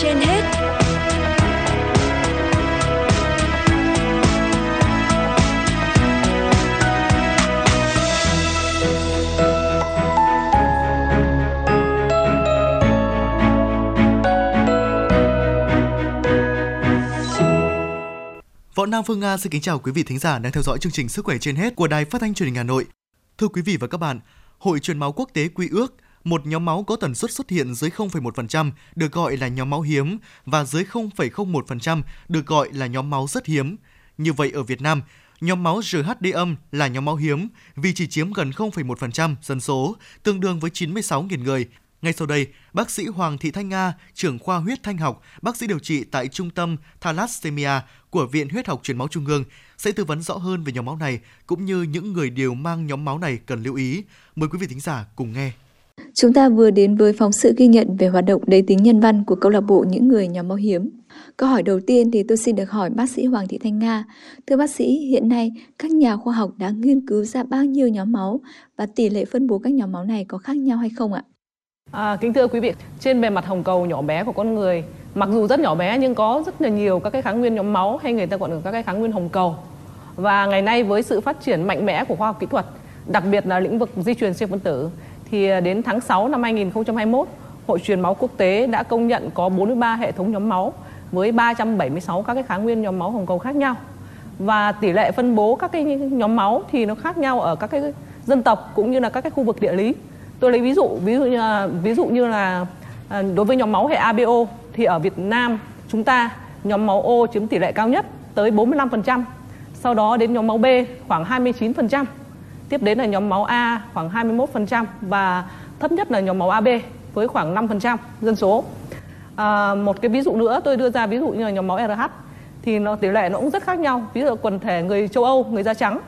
trên hết Võ Nam Phương Nga xin kính chào quý vị thính giả đang theo dõi chương trình Sức khỏe trên hết của Đài Phát thanh Truyền hình Hà Nội. Thưa quý vị và các bạn, Hội truyền máu quốc tế quy ước một nhóm máu có tần suất xuất hiện dưới 0,1% được gọi là nhóm máu hiếm và dưới 0,01% được gọi là nhóm máu rất hiếm. Như vậy ở Việt Nam, nhóm máu RHD âm là nhóm máu hiếm vì chỉ chiếm gần 0,1% dân số, tương đương với 96.000 người. Ngay sau đây, bác sĩ Hoàng Thị Thanh Nga, trưởng khoa huyết thanh học, bác sĩ điều trị tại Trung tâm Thalassemia của Viện Huyết học Truyền máu Trung ương sẽ tư vấn rõ hơn về nhóm máu này cũng như những người đều mang nhóm máu này cần lưu ý. Mời quý vị thính giả cùng nghe. Chúng ta vừa đến với phóng sự ghi nhận về hoạt động đầy tính nhân văn của câu lạc bộ những người nhóm máu hiếm. Câu hỏi đầu tiên thì tôi xin được hỏi bác sĩ Hoàng Thị Thanh Nga. Thưa bác sĩ, hiện nay các nhà khoa học đã nghiên cứu ra bao nhiêu nhóm máu và tỷ lệ phân bố các nhóm máu này có khác nhau hay không ạ? À, kính thưa quý vị, trên bề mặt hồng cầu nhỏ bé của con người, mặc dù rất nhỏ bé nhưng có rất là nhiều các cái kháng nguyên nhóm máu hay người ta gọi là các cái kháng nguyên hồng cầu. Và ngày nay với sự phát triển mạnh mẽ của khoa học kỹ thuật, đặc biệt là lĩnh vực di truyền siêu phân tử, thì à, đến tháng 6 năm 2021, Hội truyền máu quốc tế đã công nhận có 43 hệ thống nhóm máu với 376 các cái kháng nguyên nhóm máu hồng cầu khác nhau. Và tỷ lệ phân bố các cái nhóm máu thì nó khác nhau ở các cái dân tộc cũng như là các cái khu vực địa lý tôi lấy ví dụ ví dụ như là, ví dụ như là à, đối với nhóm máu hệ ABO thì ở Việt Nam chúng ta nhóm máu O chiếm tỷ lệ cao nhất tới 45%, sau đó đến nhóm máu B khoảng 29%, tiếp đến là nhóm máu A khoảng 21% và thấp nhất là nhóm máu AB với khoảng 5% dân số. À, một cái ví dụ nữa tôi đưa ra ví dụ như là nhóm máu RH thì nó tỷ lệ nó cũng rất khác nhau. Ví dụ quần thể người châu Âu, người da trắng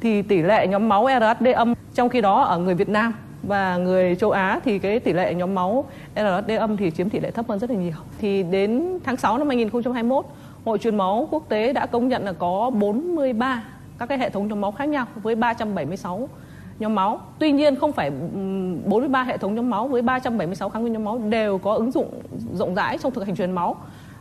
thì tỷ lệ nhóm máu RHD âm trong khi đó ở người Việt Nam và người châu Á thì cái tỷ lệ nhóm máu RHD âm thì chiếm tỷ lệ thấp hơn rất là nhiều. Thì đến tháng 6 năm 2021, Hội truyền máu quốc tế đã công nhận là có 43 các cái hệ thống nhóm máu khác nhau với 376 nhóm máu. Tuy nhiên không phải 43 hệ thống nhóm máu với 376 kháng nguyên nhóm máu đều có ứng dụng rộng rãi trong thực hành truyền máu.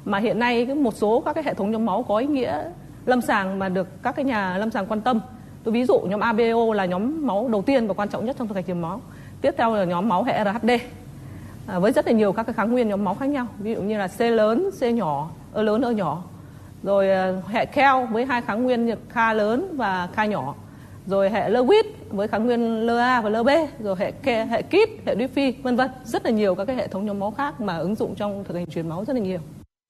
Mà hiện nay một số các cái hệ thống nhóm máu có ý nghĩa lâm sàng mà được các cái nhà lâm sàng quan tâm. Tôi ví dụ nhóm ABO là nhóm máu đầu tiên và quan trọng nhất trong thực hành truyền máu. Tiếp theo là nhóm máu hệ RHD à, với rất là nhiều các cái kháng nguyên nhóm máu khác nhau. Ví dụ như là C lớn, C nhỏ ơ lớn ơ nhỏ rồi ờ, hệ keo với hai kháng nguyên như K lớn và K nhỏ. Rồi hệ Lewis với kháng nguyên LA và LB rồi hệ ke, hệ KIT hệ Diffie vân vân. Rất là nhiều các cái hệ thống nhóm máu khác mà ứng dụng trong thực hành truyền máu rất là nhiều.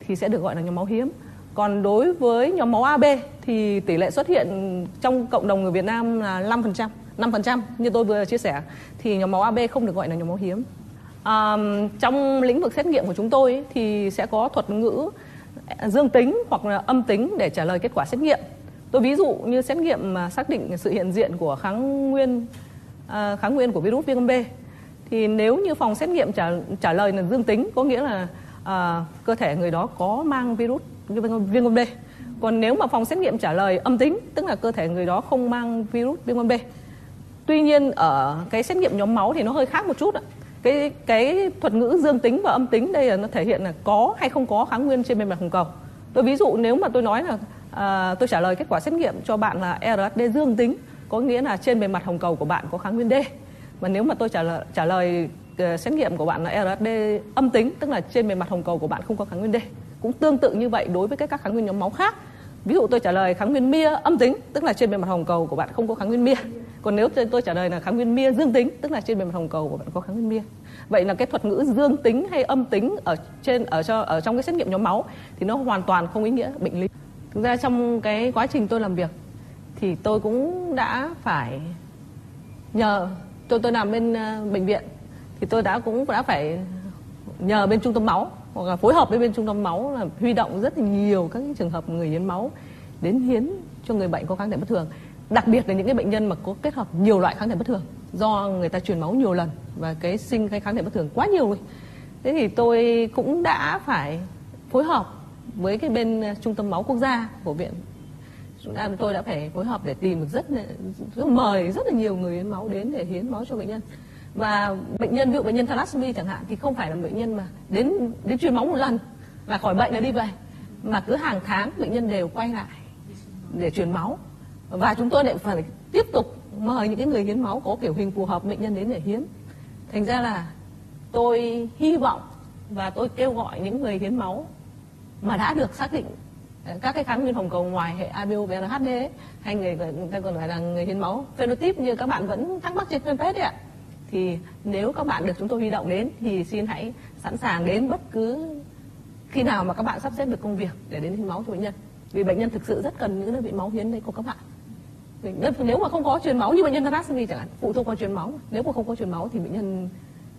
Thì sẽ được gọi là nhóm máu hiếm. Còn đối với nhóm máu AB thì tỷ lệ xuất hiện trong cộng đồng người Việt Nam là 5%. 5% như tôi vừa chia sẻ thì nhóm máu AB không được gọi là nhóm máu hiếm. À, trong lĩnh vực xét nghiệm của chúng tôi thì sẽ có thuật ngữ dương tính hoặc là âm tính để trả lời kết quả xét nghiệm. Tôi ví dụ như xét nghiệm mà xác định sự hiện diện của kháng nguyên à, kháng nguyên của virus viêm gan B thì nếu như phòng xét nghiệm trả trả lời là dương tính có nghĩa là à, cơ thể người đó có mang virus viêm gan B. Còn nếu mà phòng xét nghiệm trả lời âm tính, tức là cơ thể người đó không mang virus viêm gan B. Tuy nhiên ở cái xét nghiệm nhóm máu thì nó hơi khác một chút ạ. Cái cái thuật ngữ dương tính và âm tính đây là nó thể hiện là có hay không có kháng nguyên trên bề mặt hồng cầu. Tôi ví dụ nếu mà tôi nói là à, tôi trả lời kết quả xét nghiệm cho bạn là RSD dương tính, có nghĩa là trên bề mặt hồng cầu của bạn có kháng nguyên D. Và nếu mà tôi trả lời trả lời ờ, xét nghiệm của bạn là RSD âm tính, tức là trên bề mặt hồng cầu của bạn không có kháng nguyên D cũng tương tự như vậy đối với các kháng nguyên nhóm máu khác ví dụ tôi trả lời kháng nguyên mia âm tính tức là trên bề mặt hồng cầu của bạn không có kháng nguyên mia còn nếu tôi trả lời là kháng nguyên mia dương tính tức là trên bề mặt hồng cầu của bạn có kháng nguyên mia. Vậy là cái thuật ngữ dương tính hay âm tính ở trên ở cho ở trong cái xét nghiệm nhóm máu thì nó hoàn toàn không ý nghĩa bệnh lý. Thực ra trong cái quá trình tôi làm việc thì tôi cũng đã phải nhờ tôi tôi làm bên uh, bệnh viện thì tôi đã cũng đã phải nhờ bên trung tâm máu hoặc là phối hợp với bên trung tâm máu là huy động rất là nhiều các trường hợp người hiến máu đến hiến cho người bệnh có kháng thể bất thường đặc biệt là những cái bệnh nhân mà có kết hợp nhiều loại kháng thể bất thường do người ta truyền máu nhiều lần và cái sinh cái kháng thể bất thường quá nhiều rồi thế thì tôi cũng đã phải phối hợp với cái bên ờ, trung tâm máu quốc gia của viện. Tôi đã phải phối hợp để tìm được rất, rất mời rất là nhiều người hiến máu đến để hiến máu cho bệnh nhân. Và bệnh nhân ví dụ bệnh nhân thalassemia chẳng hạn thì không phải là bệnh nhân mà đến đến truyền máu một lần và khỏi bệnh là đi về mà cứ hàng tháng bệnh nhân đều quay lại để truyền máu và chúng tôi lại phải tiếp tục mời những cái người hiến máu có kiểu hình phù hợp bệnh nhân đến để hiến. Thành ra là tôi hy vọng và tôi kêu gọi những người hiến máu mà đã được xác định ờ, các cái kháng nguyên hồng cầu ngoài hệ ABO và hay người người ta còn gọi là người hiến máu phenotype như các bạn vẫn thắc mắc trên fanpage đấy ạ, thì nếu các bạn được chúng tôi huy động đến thì xin hãy sẵn sàng đến bất cứ khi nào mà các bạn sắp xếp được công việc để đến hiến máu cho bệnh nhân. Vì bệnh nhân thực sự rất cần những đơn vị máu hiến đấy của các bạn nếu mà không có truyền máu như bệnh nhân thalassemia chẳng hạn phụ thuộc vào truyền máu nếu mà không có truyền máu thì bệnh nhân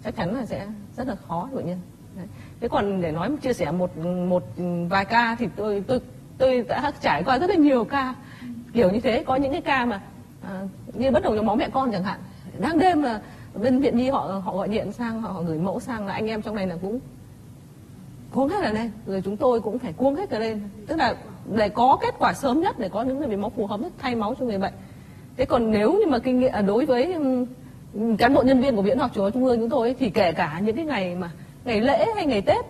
chắc chắn là sẽ rất là khó bệnh nhân. Đấy. thế còn để nói chia sẻ một một vài ca thì tôi tôi tôi đã trải qua rất là nhiều ca. Kiểu như thế có những cái ca mà à, như bất đồng nhóm máu mẹ con chẳng hạn. Đang đêm mà bên viện nhi họ họ gọi điện sang họ gửi mẫu sang là anh em trong này là cũng cuống hết ở lên. Rồi chúng tôi cũng phải cuống hết cả lên. Tức là để có kết quả sớm nhất, để có những người bị máu phù hợp nhất, thay máu cho người bệnh. Thế còn nếu như mà kinh nghiệm à, đối với cán bộ nhân viên của viện học Chúa trung ương chúng tôi thì kể cả những cái ngày mà ngày lễ hay ngày tết,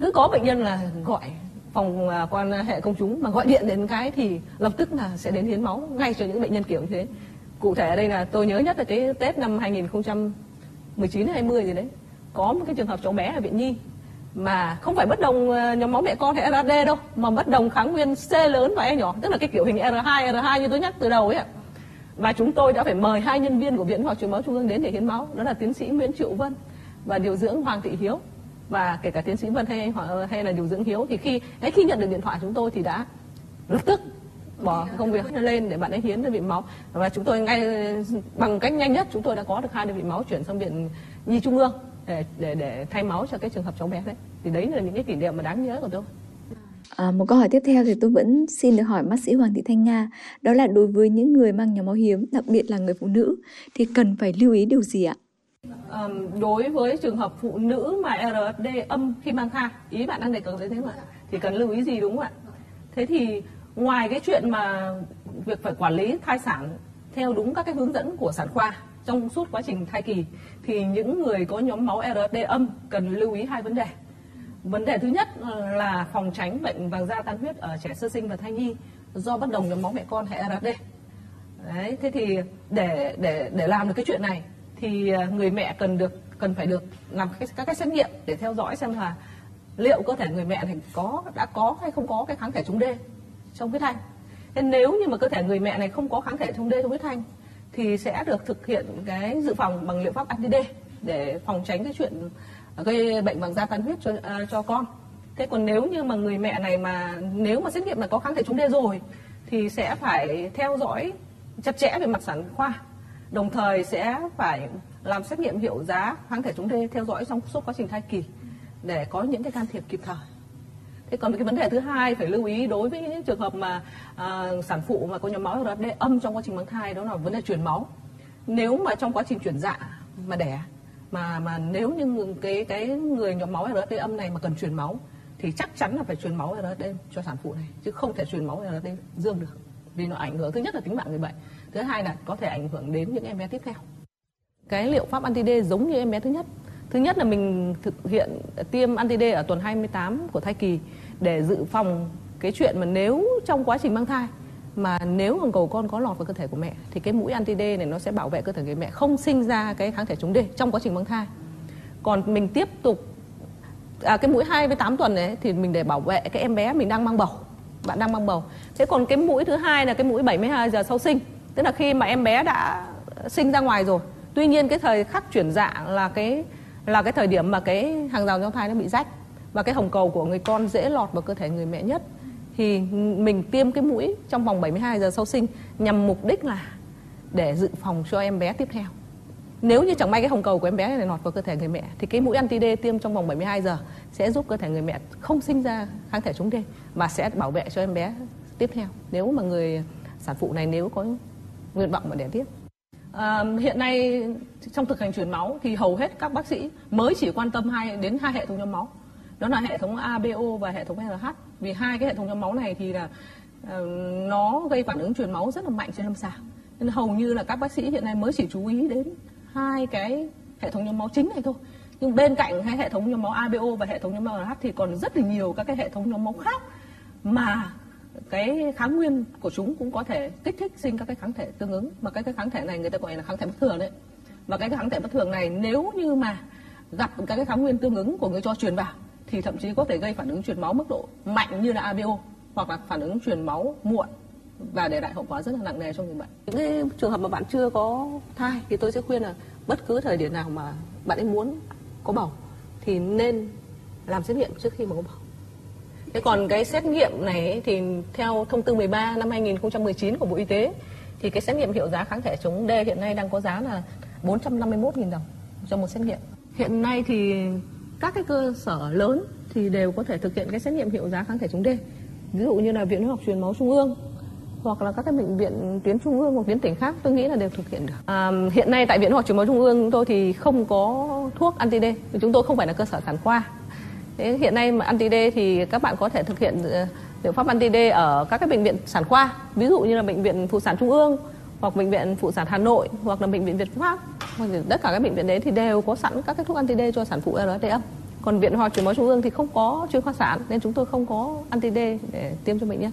cứ có bệnh nhân là gọi phòng à, quan hệ công chúng mà gọi điện đến cái thì lập tức là sẽ đến hiến máu ngay cho những bệnh nhân kiểu như thế. Cụ thể ở đây là tôi nhớ nhất là cái tết năm 2019 20 gì đấy. Có một cái trường hợp cháu bé ở viện nhi mà không phải bất đồng ờ, nhóm máu mẹ con hay RAD đâu, mà bất đồng kháng nguyên C lớn và E nhỏ. Tức là cái kiểu hình R2 R2 như tôi nhắc từ đầu ấy ạ. Và chúng tôi đã phải mời hai nhân viên của viện khoa truyền máu trung ương đến để hiến máu. Đó là tiến sĩ Nguyễn Triệu Vân và điều dưỡng Hoàng Thị Hiếu. Và kể cả tiến sĩ Vân hay ờ, hay là điều dưỡng Hiếu, thì khi ấy khi nhận được điện thoại chúng tôi thì đã lập tức bỏ công việc lên để bạn ấy hiến đơn vị máu. Và chúng tôi ngay, bằng cách nhanh nhất, chúng tôi đã có được hai đơn vị máu chuyển sang viện nhi trung ương để để để thay máu cho cái trường hợp cháu bé đấy thì đấy là những cái kỷ niệm mà đáng nhớ của tôi À, một câu hỏi tiếp theo thì tôi vẫn xin được hỏi bác sĩ Hoàng Thị Thanh Nga đó là đối với những người mang nhóm máu hiếm đặc biệt là người phụ nữ thì cần phải lưu ý điều gì ạ? À, đối với trường hợp phụ nữ mà RD âm khi mang thai ý bạn đang đề cập đến thế mà thì cần lưu ý gì đúng không ạ? Thế thì ngoài cái chuyện mà việc phải quản lý thai sản theo đúng các cái hướng dẫn của sản khoa trong suốt quá trình thai kỳ thì những người có nhóm máu RD âm cần lưu ý hai vấn đề vấn đề thứ nhất là phòng tránh bệnh vàng da tan huyết ở trẻ sơ sinh và thai nhi do bất đồng nhóm máu mẹ con hệ RD đấy thế thì để để để làm được cái chuyện này thì à, người mẹ cần được cần phải được làm các, các cái xét nghiệm để theo dõi xem là liệu cơ thể người mẹ này có đã có hay không có cái kháng thể chống D trong huyết thanh. Thế nếu như mà cơ thể người mẹ này không có kháng thể chống D trong huyết thanh thì sẽ được thực hiện cái dự phòng bằng liệu pháp anti D để phòng tránh cái chuyện gây bệnh bằng da tan huyết cho uh, cho con. Thế còn nếu như mà người mẹ này mà nếu mà xét nghiệm là có kháng thể chống D rồi thì sẽ phải theo dõi chặt chẽ về mặt sản khoa đồng thời sẽ phải làm xét nghiệm hiệu giá kháng thể chống D theo dõi trong suốt quá trình thai kỳ để có những cái can thiệp kịp thời thế còn cái vấn đề thứ hai phải lưu ý đối với những trường hợp mà à, sản phụ mà có nhóm máu RD âm trong quá trình mang thai đó là vấn đề truyền máu. Nếu mà trong quá trình chuyển dạ mà đẻ mà mà nếu như cái cái người nhóm máu RT âm này mà cần truyền máu thì chắc chắn là phải truyền máu RT cho sản phụ này chứ không thể truyền máu RT dương được vì nó ảnh hưởng thứ nhất là tính mạng người bệnh thứ hai là có thể ảnh hưởng đến những em bé tiếp theo. Cái liệu pháp anti D giống như em bé thứ nhất. Thứ nhất là mình thực hiện tiêm anti D ở tuần 28 của thai kỳ để dự phòng cái chuyện mà nếu trong quá trình mang thai mà nếu hồng cầu con có lọt vào cơ thể của mẹ thì cái mũi anti D này nó sẽ bảo vệ cơ thể người mẹ không sinh ra cái kháng thể chống D trong quá trình mang thai. Còn mình tiếp tục à, cái mũi 2 với 8 tuần này thì mình để bảo vệ cái em bé mình đang mang bầu. Bạn đang mang bầu. Thế còn cái mũi thứ hai là cái mũi 72 giờ sau sinh. Tức là khi mà em bé đã sinh ra ngoài rồi. Tuy nhiên cái thời khắc chuyển dạng là cái là cái thời điểm mà cái hàng rào trong thai nó bị rách và cái hồng cầu của người con dễ lọt vào cơ thể người mẹ nhất thì mình tiêm cái mũi trong vòng 72 giờ sau sinh nhằm mục đích là để dự phòng cho em bé tiếp theo. Nếu như chẳng may cái hồng cầu của em bé này lọt vào cơ thể người mẹ thì cái mũi anti D tiêm trong vòng 72 giờ sẽ giúp cơ thể người mẹ không sinh ra kháng thể chống D và sẽ bảo vệ cho em bé tiếp theo. Nếu mà người sản phụ này nếu có nguyện vọng mà đẻ tiếp. À, hiện nay trong thực hành truyền máu thì hầu hết các bác sĩ mới chỉ quan tâm hai đến hai hệ thống nhóm máu đó là hệ thống ABO và hệ thống RH vì hai cái hệ thống nhóm máu này thì là uh, nó gây phản ứng truyền máu rất là mạnh trên lâm sàng. Nên hầu như là các bác sĩ hiện nay mới chỉ chú ý đến hai cái hệ thống nhóm máu chính này thôi. Nhưng bên cạnh hai hệ thống nhóm máu ABO và hệ thống nhóm máu RH thì còn rất là nhiều các cái hệ thống nhóm máu khác mà cái kháng nguyên của chúng cũng có thể kích thích sinh các cái kháng thể tương ứng. Mà cái cái kháng thể này người ta gọi là kháng thể bất thường đấy. Và cái kháng thể bất thường này nếu như mà gặp các cái kháng nguyên tương ứng của người cho truyền vào thì thậm chí có thể gây phản ứng truyền máu mức độ mạnh như là ABO hoặc là phản ứng truyền máu muộn và để lại hậu quả rất là nặng nề cho người bệnh. Những cái trường hợp mà bạn chưa có thai thì tôi sẽ khuyên là bất cứ thời điểm nào mà bạn ấy muốn có bầu thì nên làm xét nghiệm trước khi mà có bầu. Thế còn cái xét nghiệm này thì theo thông tư 13 năm 2019 của Bộ Y tế thì cái xét nghiệm hiệu giá kháng thể chống D hiện nay đang có giá là 451.000 đồng cho một xét nghiệm. Hiện nay thì các cái cơ sở lớn thì đều có thể thực hiện cái xét nghiệm hiệu giá kháng thể chống D. Ví dụ như là Viện Huyết học truyền máu Trung ương hoặc là các cái bệnh viện tuyến trung ương hoặc tuyến tỉnh khác tôi nghĩ là đều thực hiện được. À, hiện nay tại Viện Huyết học truyền máu Trung ương chúng tôi thì không có thuốc anti D, chúng tôi không phải là cơ sở sản khoa. Thế hiện nay mà anti D thì các bạn có thể thực hiện ờ, liệu pháp anti D ở các cái bệnh viện sản khoa, ví dụ như là bệnh viện phụ sản Trung ương hoặc bệnh viện phụ sản Hà Nội, hoặc là bệnh viện Việt Pháp, hoặc tất cả các bệnh viện đấy thì đều có sẵn các cái thuốc anti D cho sản phụ RT âm. Còn viện khoa truyền máu trung ương thì không có chuyên khoa sản, nên chúng tôi không có anti D để tiêm cho bệnh nhân.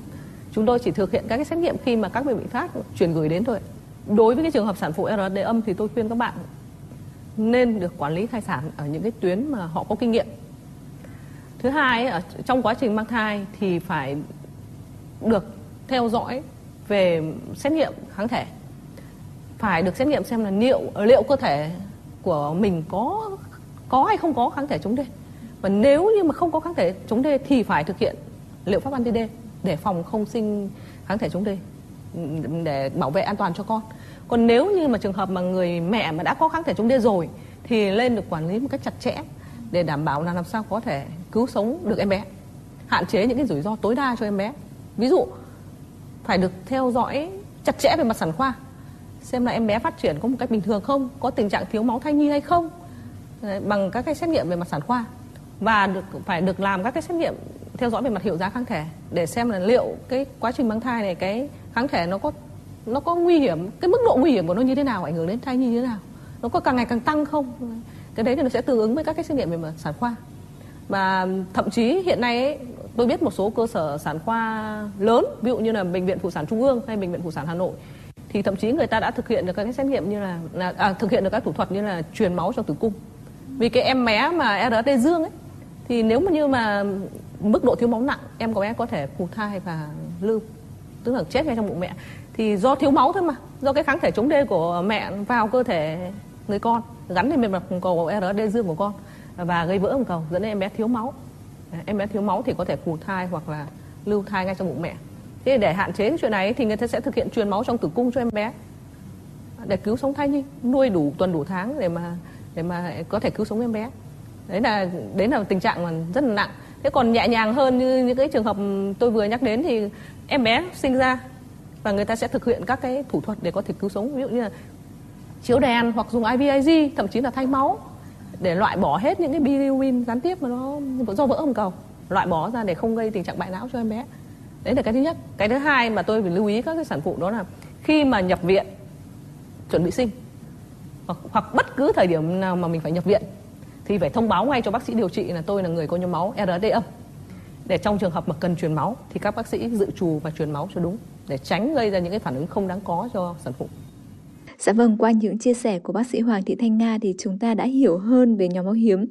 Chúng tôi chỉ thực hiện các cái xét nghiệm khi mà các bệnh viện khác chuyển gửi đến thôi. Đối với cái trường hợp sản phụ RT âm thì tôi khuyên các bạn nên được quản lý thai sản ở những cái tuyến mà họ có kinh nghiệm. Thứ hai ở trong quá trình mang thai thì phải được theo dõi về xét nghiệm kháng thể phải được xét nghiệm xem là liệu liệu cơ thể của mình có có hay không có kháng thể chống D. Và nếu như mà không có kháng thể chống D thì phải thực hiện liệu pháp anti D để phòng không sinh kháng thể chống D, để bảo vệ an toàn cho con. Còn nếu như mà trường hợp mà người mẹ mà đã có kháng thể chống D rồi thì lên được quản lý một cách chặt chẽ để đảm bảo là làm sao có thể cứu sống được em bé. Hạn chế những cái rủi ro tối đa cho em bé. Ví dụ, phải được theo dõi chặt chẽ về mặt sản khoa xem là em bé phát triển có một cách bình thường không? Có tình trạng thiếu máu thai nhi hay không? Bằng các cái xét nghiệm về mặt sản khoa. Và được phải được làm các cái xét nghiệm theo dõi về mặt hiệu giá kháng thể để xem là liệu cái quá trình mang thai này cái kháng thể nó có nó có nguy hiểm cái mức độ nguy hiểm của nó như thế nào ảnh hưởng đến thai nhi như thế nào nó có càng ngày càng tăng không? Cái đấy thì nó sẽ tương ứng với các cái xét nghiệm về mặt sản khoa. Và thậm chí hiện nay ấy, tôi biết một số cơ sở sản khoa lớn ví dụ như là bệnh viện phụ sản trung ương hay bệnh viện phụ sản hà nội thì thậm chí người ta đã thực hiện được các cái xét nghiệm như là, là à, thực hiện được các thủ thuật như là truyền máu trong tử cung. Vì cái em bé mà RT dương ấy thì nếu mà như mà mức độ thiếu máu nặng em có bé có thể phù thai và lưu tức là chết ngay trong bụng mẹ. Thì do thiếu máu thôi mà do cái kháng thể chống D của mẹ vào cơ thể người con gắn lên bề mặt cầu RD dương của con và gây vỡ hồng cầu dẫn đến em bé thiếu máu. Em bé thiếu máu thì có thể phù thai hoặc là lưu thai ngay trong bụng mẹ thế để hạn chế cái chuyện này thì người ta sẽ thực hiện truyền máu trong tử cung cho em bé. Để cứu sống thai nhi, nuôi đủ tuần đủ tháng để mà để mà có thể cứu sống em bé. Đấy là đấy là tình trạng mà rất là nặng. Thế còn nhẹ nhàng hơn như những cái trường hợp tôi vừa nhắc đến thì em bé sinh ra và người ta sẽ thực hiện các cái thủ thuật để có thể cứu sống. Ví dụ như là chiếu đèn hoặc dùng IVIG thậm chí là thay máu để loại bỏ hết những cái bilirubin gián tiếp mà nó do vỡ hồng cầu. Loại bỏ ra để không gây tình trạng bại não cho em bé đấy là cái thứ nhất. Cái thứ hai mà tôi phải lưu ý các cái sản phụ đó là khi mà nhập viện chuẩn bị sinh hoặc, hoặc bất cứ thời điểm nào mà mình phải nhập viện thì phải thông báo ngay cho bác sĩ điều trị là tôi là người có nhóm máu RD âm. Để trong trường hợp mà cần truyền máu thì các bác sĩ dự trù và truyền máu cho đúng để tránh gây ra những cái phản ứng không đáng có cho sản phụ. Dạ vâng, qua những chia sẻ của bác sĩ Hoàng Thị Thanh Nga thì chúng ta đã hiểu hơn về nhóm máu hiếm.